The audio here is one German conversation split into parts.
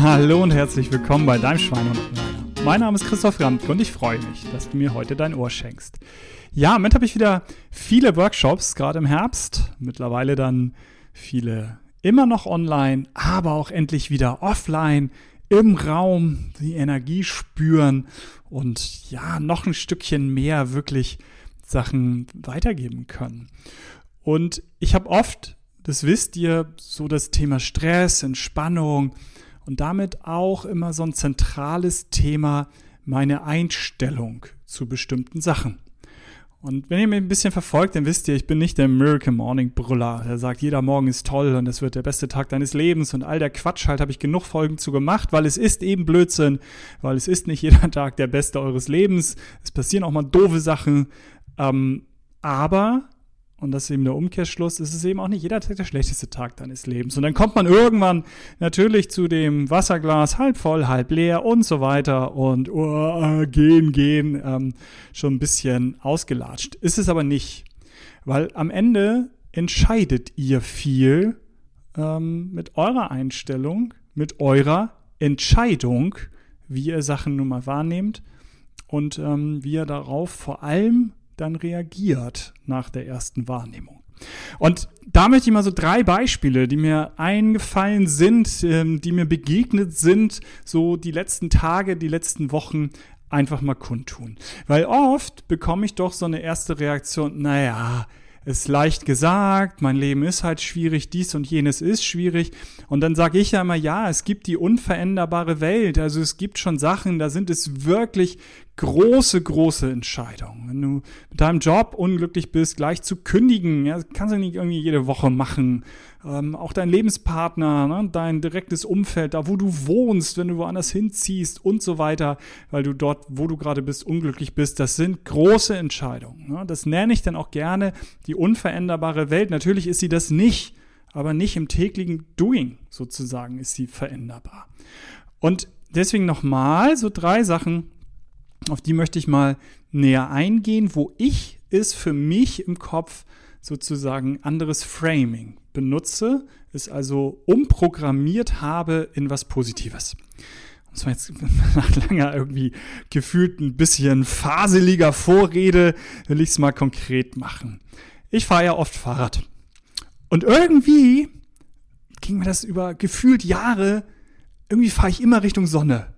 Hallo und herzlich willkommen bei deinem Schwein und Meiner. Mein Name ist Christoph Ramp und ich freue mich, dass du mir heute dein Ohr schenkst. Ja, im Moment habe ich wieder viele Workshops, gerade im Herbst. Mittlerweile dann viele immer noch online, aber auch endlich wieder offline, im Raum, die Energie spüren und ja, noch ein Stückchen mehr wirklich Sachen weitergeben können. Und ich habe oft, das wisst ihr, so das Thema Stress, Entspannung und damit auch immer so ein zentrales Thema meine Einstellung zu bestimmten Sachen. Und wenn ihr mich ein bisschen verfolgt, dann wisst ihr, ich bin nicht der Miracle Morning Brüller, der sagt, jeder Morgen ist toll und es wird der beste Tag deines Lebens und all der Quatsch halt habe ich genug Folgen zu gemacht, weil es ist eben Blödsinn, weil es ist nicht jeder Tag der beste eures Lebens. Es passieren auch mal doofe Sachen, ähm, aber und das ist eben der Umkehrschluss, ist es eben auch nicht jeder Tag der schlechteste Tag deines Lebens. Und dann kommt man irgendwann natürlich zu dem Wasserglas halb voll, halb leer und so weiter und oh, gehen, gehen, ähm, schon ein bisschen ausgelatscht. Ist es aber nicht, weil am Ende entscheidet ihr viel ähm, mit eurer Einstellung, mit eurer Entscheidung, wie ihr Sachen nun mal wahrnehmt und ähm, wie ihr darauf vor allem dann reagiert nach der ersten Wahrnehmung. Und da möchte ich mal so drei Beispiele, die mir eingefallen sind, ähm, die mir begegnet sind, so die letzten Tage, die letzten Wochen einfach mal kundtun. Weil oft bekomme ich doch so eine erste Reaktion, naja, ist leicht gesagt, mein Leben ist halt schwierig, dies und jenes ist schwierig. Und dann sage ich ja immer, ja, es gibt die unveränderbare Welt. Also es gibt schon Sachen, da sind es wirklich große, große Entscheidungen. Wenn du mit deinem Job unglücklich bist, gleich zu kündigen, ja, kannst du nicht irgendwie jede Woche machen. Ähm, auch dein Lebenspartner, ne, dein direktes Umfeld, da wo du wohnst, wenn du woanders hinziehst und so weiter, weil du dort, wo du gerade bist, unglücklich bist, das sind große Entscheidungen. Ne? Das nenne ich dann auch gerne die unveränderbare Welt. Natürlich ist sie das nicht, aber nicht im täglichen Doing sozusagen ist sie veränderbar. Und deswegen nochmal so drei Sachen, auf die möchte ich mal näher eingehen, wo ich es für mich im Kopf sozusagen anderes Framing benutze, es also umprogrammiert habe in was Positives. Und zwar jetzt nach langer irgendwie gefühlt ein bisschen faseliger Vorrede will ich es mal konkret machen. Ich fahre ja oft Fahrrad. Und irgendwie ging mir das über gefühlt Jahre, irgendwie fahre ich immer Richtung Sonne.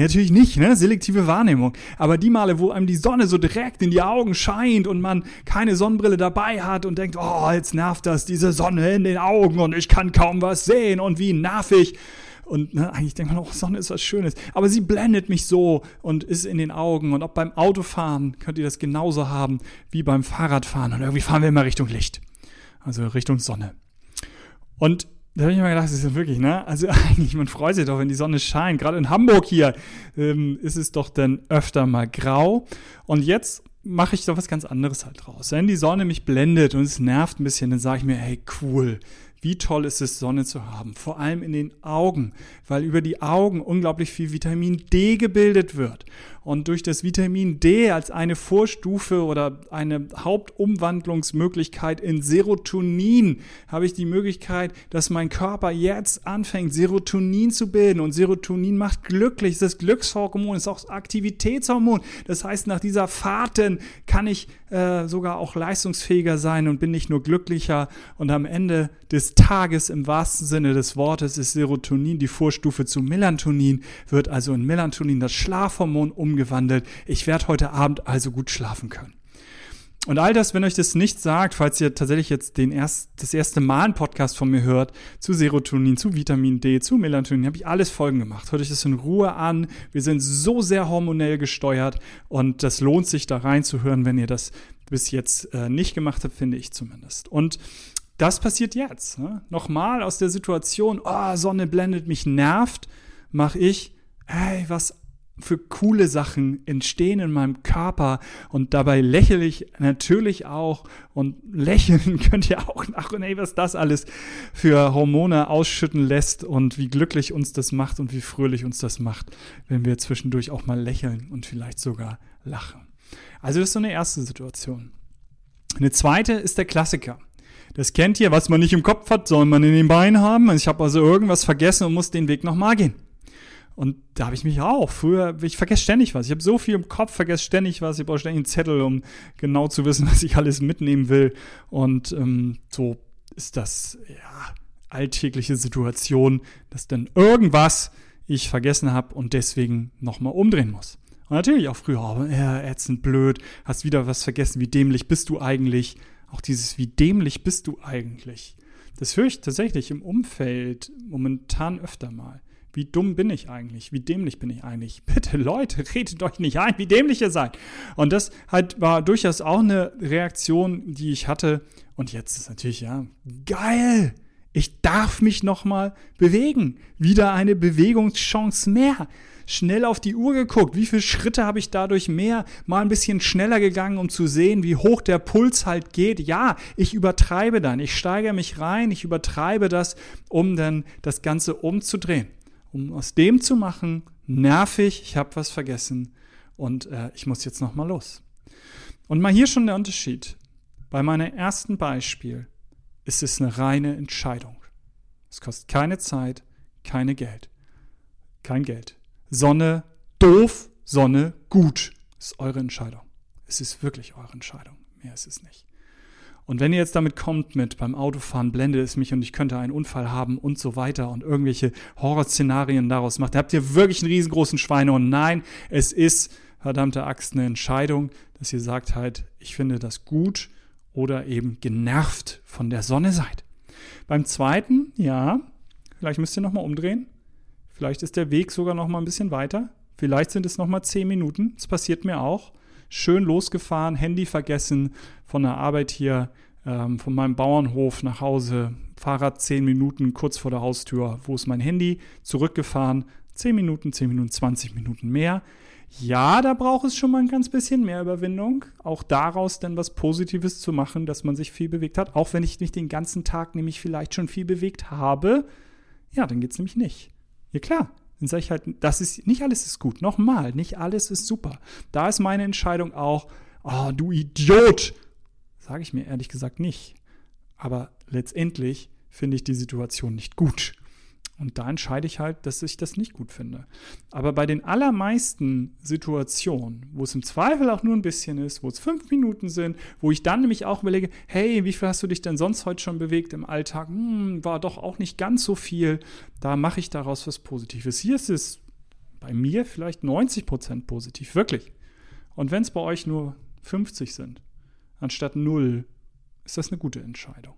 Ja, natürlich nicht, ne? Selektive Wahrnehmung. Aber die Male, wo einem die Sonne so direkt in die Augen scheint und man keine Sonnenbrille dabei hat und denkt, oh, jetzt nervt das, diese Sonne in den Augen und ich kann kaum was sehen und wie nervig. Und ne, eigentlich denkt man, oh, Sonne ist was Schönes. Aber sie blendet mich so und ist in den Augen. Und auch beim Autofahren könnt ihr das genauso haben wie beim Fahrradfahren. Und irgendwie fahren wir immer Richtung Licht. Also Richtung Sonne. Und da habe ich mir gedacht, das ist wirklich, ne? Also eigentlich, man freut sich doch, wenn die Sonne scheint. Gerade in Hamburg hier ähm, ist es doch dann öfter mal grau. Und jetzt mache ich doch was ganz anderes halt draus. Wenn die Sonne mich blendet und es nervt ein bisschen, dann sage ich mir, hey, cool, wie toll ist es, Sonne zu haben. Vor allem in den Augen, weil über die Augen unglaublich viel Vitamin D gebildet wird. Und durch das Vitamin D als eine Vorstufe oder eine Hauptumwandlungsmöglichkeit in Serotonin habe ich die Möglichkeit, dass mein Körper jetzt anfängt, Serotonin zu bilden. Und Serotonin macht glücklich. Das Glückshormon ist auch Aktivitätshormon. Das heißt, nach dieser Fahrten kann ich äh, sogar auch leistungsfähiger sein und bin nicht nur glücklicher. Und am Ende des Tages, im wahrsten Sinne des Wortes, ist Serotonin die Vorstufe zu Melatonin, wird also in Melatonin das Schlafhormon um umgewandelt. Ich werde heute Abend also gut schlafen können. Und all das, wenn euch das nicht sagt, falls ihr tatsächlich jetzt den erst, das erste Mal einen Podcast von mir hört, zu Serotonin, zu Vitamin D, zu Melatonin, habe ich alles Folgen gemacht. Hört euch das in Ruhe an. Wir sind so sehr hormonell gesteuert und das lohnt sich da reinzuhören, wenn ihr das bis jetzt äh, nicht gemacht habt, finde ich zumindest. Und das passiert jetzt. Ne? Nochmal aus der Situation, oh, Sonne blendet mich, nervt, mache ich, hey, was für coole Sachen entstehen in meinem Körper und dabei lächle ich natürlich auch und lächeln könnt ihr auch nach und ey, was das alles für Hormone ausschütten lässt und wie glücklich uns das macht und wie fröhlich uns das macht, wenn wir zwischendurch auch mal lächeln und vielleicht sogar lachen. Also das ist so eine erste Situation. Eine zweite ist der Klassiker. Das kennt ihr, was man nicht im Kopf hat, soll man in den Beinen haben. Ich habe also irgendwas vergessen und muss den Weg nochmal gehen. Und da habe ich mich auch. Früher, ich vergesse ständig was. Ich habe so viel im Kopf, vergesse ständig was. Ich brauche ständig einen Zettel, um genau zu wissen, was ich alles mitnehmen will. Und ähm, so ist das, ja, alltägliche Situation, dass dann irgendwas ich vergessen habe und deswegen nochmal umdrehen muss. Und natürlich auch früher, oh, äh, ätzend blöd, hast wieder was vergessen, wie dämlich bist du eigentlich? Auch dieses, wie dämlich bist du eigentlich? Das höre ich tatsächlich im Umfeld momentan öfter mal. Wie dumm bin ich eigentlich? Wie dämlich bin ich eigentlich? Bitte Leute, redet euch nicht ein, wie dämlich ihr seid. Und das halt war durchaus auch eine Reaktion, die ich hatte. Und jetzt ist natürlich, ja, geil. Ich darf mich nochmal bewegen. Wieder eine Bewegungschance mehr. Schnell auf die Uhr geguckt. Wie viele Schritte habe ich dadurch mehr? Mal ein bisschen schneller gegangen, um zu sehen, wie hoch der Puls halt geht. Ja, ich übertreibe dann. Ich steigere mich rein. Ich übertreibe das, um dann das Ganze umzudrehen um aus dem zu machen, nervig, ich habe was vergessen und äh, ich muss jetzt nochmal los. Und mal hier schon der Unterschied. Bei meinem ersten Beispiel ist es eine reine Entscheidung. Es kostet keine Zeit, keine Geld. Kein Geld. Sonne doof, Sonne gut. Ist eure Entscheidung. Es ist wirklich eure Entscheidung. Mehr ist es nicht. Und wenn ihr jetzt damit kommt mit beim Autofahren blendet es mich und ich könnte einen Unfall haben und so weiter und irgendwelche Horrorszenarien daraus macht, habt ihr wirklich einen riesengroßen Schweine und nein, es ist verdammte Axt eine Entscheidung, dass ihr sagt halt, ich finde das gut oder eben genervt von der Sonne seid. Beim zweiten, ja, vielleicht müsst ihr nochmal umdrehen. Vielleicht ist der Weg sogar nochmal ein bisschen weiter. Vielleicht sind es nochmal zehn Minuten. Das passiert mir auch schön losgefahren, Handy vergessen, von der Arbeit hier, ähm, von meinem Bauernhof nach Hause, Fahrrad 10 Minuten kurz vor der Haustür. Wo ist mein Handy? Zurückgefahren, 10 Minuten, 10 Minuten, 20 Minuten mehr. Ja, da braucht es schon mal ein ganz bisschen mehr Überwindung, auch daraus dann was Positives zu machen, dass man sich viel bewegt hat, auch wenn ich nicht den ganzen Tag nämlich vielleicht schon viel bewegt habe. Ja, dann geht es nämlich nicht. Ja klar, dann sage ich halt, das ist, nicht alles ist gut. Nochmal, nicht alles ist super. Da ist meine Entscheidung auch, oh, du Idiot. Sage ich mir ehrlich gesagt nicht. Aber letztendlich finde ich die Situation nicht gut. Und da entscheide ich halt, dass ich das nicht gut finde. Aber bei den allermeisten Situationen, wo es im Zweifel auch nur ein bisschen ist, wo es fünf Minuten sind, wo ich dann nämlich auch überlege, hey, wie viel hast du dich denn sonst heute schon bewegt im Alltag? Hm, war doch auch nicht ganz so viel. Da mache ich daraus was Positives. Hier ist es bei mir vielleicht 90 Prozent positiv, wirklich. Und wenn es bei euch nur 50 sind, anstatt null, ist das eine gute Entscheidung.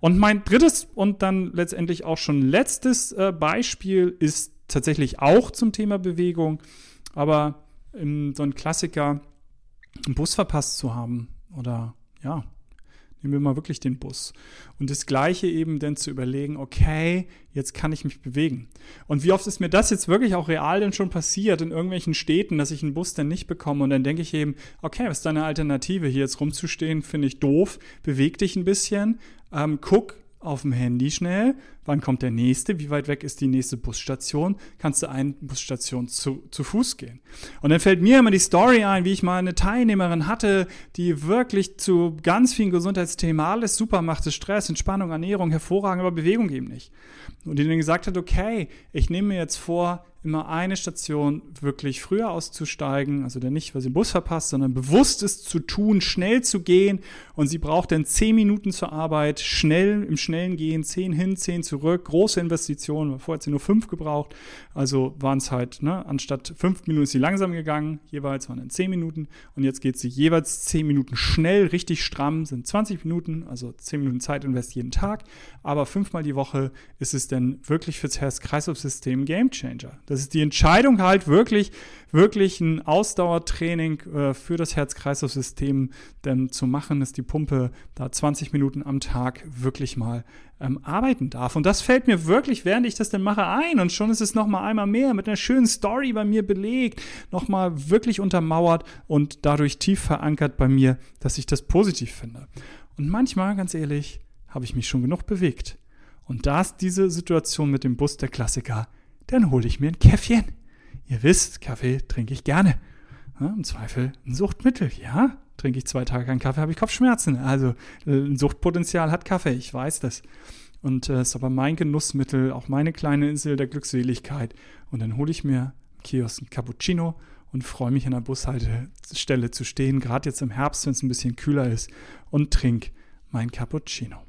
Und mein drittes und dann letztendlich auch schon letztes äh, Beispiel ist tatsächlich auch zum Thema Bewegung, aber ähm, so ein Klassiker, einen Bus verpasst zu haben oder ja, Nehmen wir mal wirklich den Bus. Und das Gleiche eben dann zu überlegen, okay, jetzt kann ich mich bewegen. Und wie oft ist mir das jetzt wirklich auch real denn schon passiert in irgendwelchen Städten, dass ich einen Bus dann nicht bekomme und dann denke ich eben, okay, was ist deine Alternative? Hier jetzt rumzustehen, finde ich doof. Beweg dich ein bisschen, ähm, guck auf dem Handy schnell, wann kommt der nächste, wie weit weg ist die nächste Busstation, kannst du eine Busstation zu, zu Fuß gehen. Und dann fällt mir immer die Story ein, wie ich mal eine Teilnehmerin hatte, die wirklich zu ganz vielen Gesundheitsthemen alles super machte, Stress, Entspannung, Ernährung, hervorragend, aber Bewegung eben nicht. Und die dann gesagt hat, okay, ich nehme mir jetzt vor, immer eine Station wirklich früher auszusteigen, also dann nicht, weil sie den Bus verpasst, sondern bewusst es zu tun, schnell zu gehen und sie braucht dann zehn Minuten zur Arbeit, schnell im schnellen Gehen, zehn hin, zehn zurück, große Investitionen, vorher hat sie nur fünf gebraucht, also waren es halt, ne, anstatt fünf Minuten ist sie langsam gegangen, jeweils waren dann zehn Minuten. Und jetzt geht sie jeweils zehn Minuten schnell, richtig stramm, sind 20 Minuten, also zehn Minuten Zeit invest jeden Tag, aber fünfmal die Woche ist es dann wirklich fürs Herz-Kreislauf-System Game Changer. Das ist die Entscheidung halt wirklich, wirklich ein Ausdauertraining äh, für das Herz-Kreislauf-System denn zu machen, dass die Pumpe da 20 Minuten am Tag wirklich mal ähm, arbeiten darf. Und das fällt mir wirklich, während ich das dann mache, ein. Und schon ist es nochmal einmal mehr mit einer schönen Story bei mir belegt, nochmal wirklich untermauert und dadurch tief verankert bei mir, dass ich das positiv finde. Und manchmal, ganz ehrlich, habe ich mich schon genug bewegt. Und da ist diese Situation mit dem Bus der Klassiker dann hole ich mir ein Käffchen. Ihr wisst, Kaffee trinke ich gerne. Ja, Im Zweifel ein Suchtmittel, ja. Trinke ich zwei Tage keinen Kaffee, habe ich Kopfschmerzen. Also ein Suchtpotenzial hat Kaffee, ich weiß das. und es äh, ist aber mein Genussmittel, auch meine kleine Insel der Glückseligkeit. Und dann hole ich mir im Kiosk ein Cappuccino und freue mich an der Bushaltestelle zu stehen, gerade jetzt im Herbst, wenn es ein bisschen kühler ist, und trinke mein Cappuccino.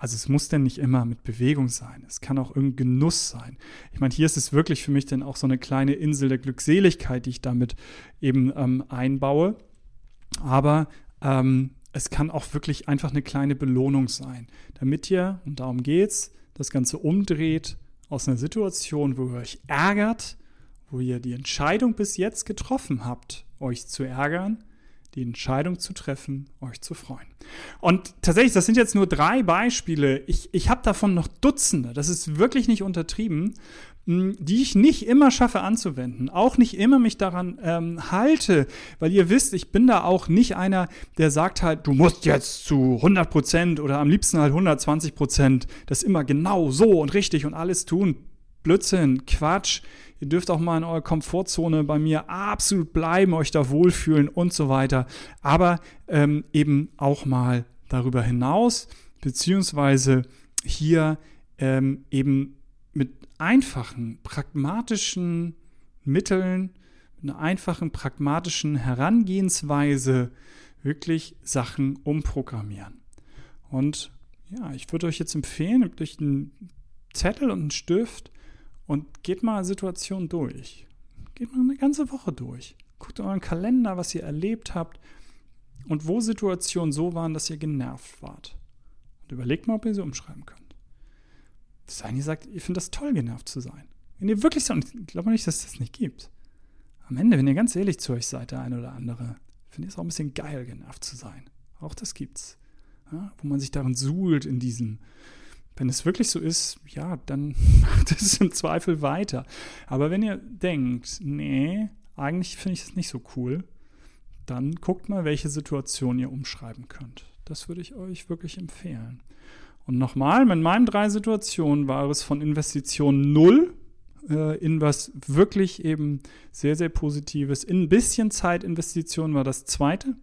Also es muss denn nicht immer mit Bewegung sein. Es kann auch irgendein Genuss sein. Ich meine, hier ist es wirklich für mich dann auch so eine kleine Insel der Glückseligkeit, die ich damit eben ähm, einbaue. Aber ähm, es kann auch wirklich einfach eine kleine Belohnung sein, damit ihr, und darum geht's, das Ganze umdreht aus einer Situation, wo ihr euch ärgert, wo ihr die Entscheidung bis jetzt getroffen habt, euch zu ärgern, die Entscheidung zu treffen, euch zu freuen. Und tatsächlich, das sind jetzt nur drei Beispiele. Ich, ich habe davon noch Dutzende. Das ist wirklich nicht untertrieben, die ich nicht immer schaffe anzuwenden. Auch nicht immer mich daran ähm, halte, weil ihr wisst, ich bin da auch nicht einer, der sagt halt, du musst jetzt zu 100 Prozent oder am liebsten halt 120 Prozent das immer genau so und richtig und alles tun. Blödsinn, Quatsch. Ihr dürft auch mal in eurer Komfortzone bei mir absolut bleiben, euch da wohlfühlen und so weiter. Aber ähm, eben auch mal darüber hinaus, beziehungsweise hier ähm, eben mit einfachen, pragmatischen Mitteln, mit einer einfachen, pragmatischen Herangehensweise wirklich Sachen umprogrammieren. Und ja, ich würde euch jetzt empfehlen, euch einen Zettel und einen Stift und geht mal Situationen durch. Geht mal eine ganze Woche durch. Guckt euren Kalender, was ihr erlebt habt und wo Situationen so waren, dass ihr genervt wart. Und überlegt mal, ob ihr sie umschreiben könnt. Das eine sagt, ihr findet das toll, genervt zu sein. Wenn ihr wirklich so, ich glaube nicht, dass es das nicht gibt. Am Ende, wenn ihr ganz ehrlich zu euch seid, der eine oder andere, findet ihr es auch ein bisschen geil, genervt zu sein. Auch das gibt's. Ja, wo man sich darin suhlt in diesem, wenn es wirklich so ist, ja, dann macht es im Zweifel weiter. Aber wenn ihr denkt, nee, eigentlich finde ich es nicht so cool, dann guckt mal, welche Situation ihr umschreiben könnt. Das würde ich euch wirklich empfehlen. Und nochmal, in meinen drei Situationen war es von Investition null äh, in was wirklich eben sehr, sehr Positives. In ein bisschen Zeitinvestition war das zweite.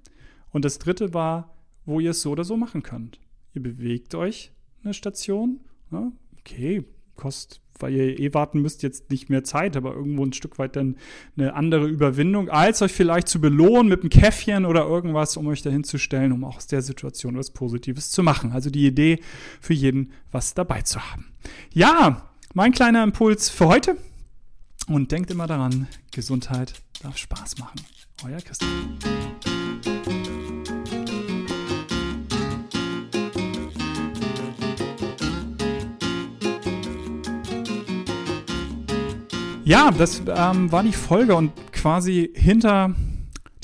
Und das dritte war, wo ihr es so oder so machen könnt. Ihr bewegt euch eine Station. Ja, okay, kostet, weil ihr eh warten müsst, jetzt nicht mehr Zeit, aber irgendwo ein Stück weit dann eine andere Überwindung, als euch vielleicht zu belohnen mit einem Käffchen oder irgendwas, um euch dahin zu stellen, um auch aus der Situation was Positives zu machen. Also die Idee für jeden, was dabei zu haben. Ja, mein kleiner Impuls für heute. Und denkt immer daran, Gesundheit darf Spaß machen. Euer Christian. Ja, das ähm, war die Folge und quasi hinter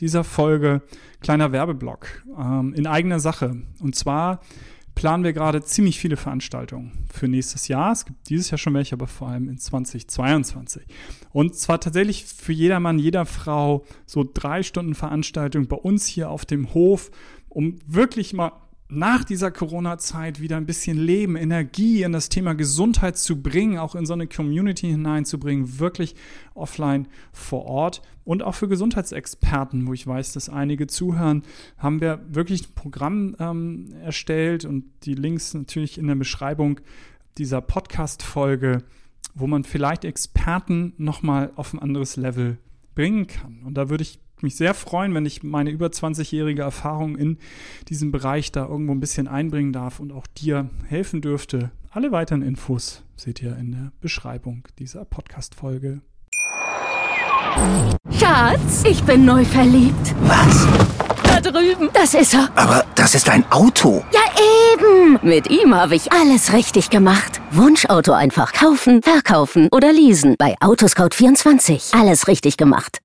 dieser Folge kleiner Werbeblock ähm, in eigener Sache. Und zwar planen wir gerade ziemlich viele Veranstaltungen für nächstes Jahr. Es gibt dieses Jahr schon welche, aber vor allem in 2022. Und zwar tatsächlich für jedermann, jeder Frau so drei Stunden Veranstaltung bei uns hier auf dem Hof, um wirklich mal nach dieser Corona-Zeit wieder ein bisschen Leben, Energie in das Thema Gesundheit zu bringen, auch in so eine Community hineinzubringen, wirklich offline vor Ort. Und auch für Gesundheitsexperten, wo ich weiß, dass einige zuhören, haben wir wirklich ein Programm ähm, erstellt und die Links natürlich in der Beschreibung dieser Podcast-Folge, wo man vielleicht Experten nochmal auf ein anderes Level bringen kann. Und da würde ich mich sehr freuen, wenn ich meine über 20-jährige Erfahrung in diesem Bereich da irgendwo ein bisschen einbringen darf und auch dir helfen dürfte. Alle weiteren Infos seht ihr in der Beschreibung dieser Podcast-Folge. Schatz, ich bin neu verliebt. Was? Da drüben. Das ist er. Aber das ist ein Auto. Ja, eben. Mit ihm habe ich alles richtig gemacht. Wunschauto einfach kaufen, verkaufen oder leasen. Bei Autoscout24. Alles richtig gemacht.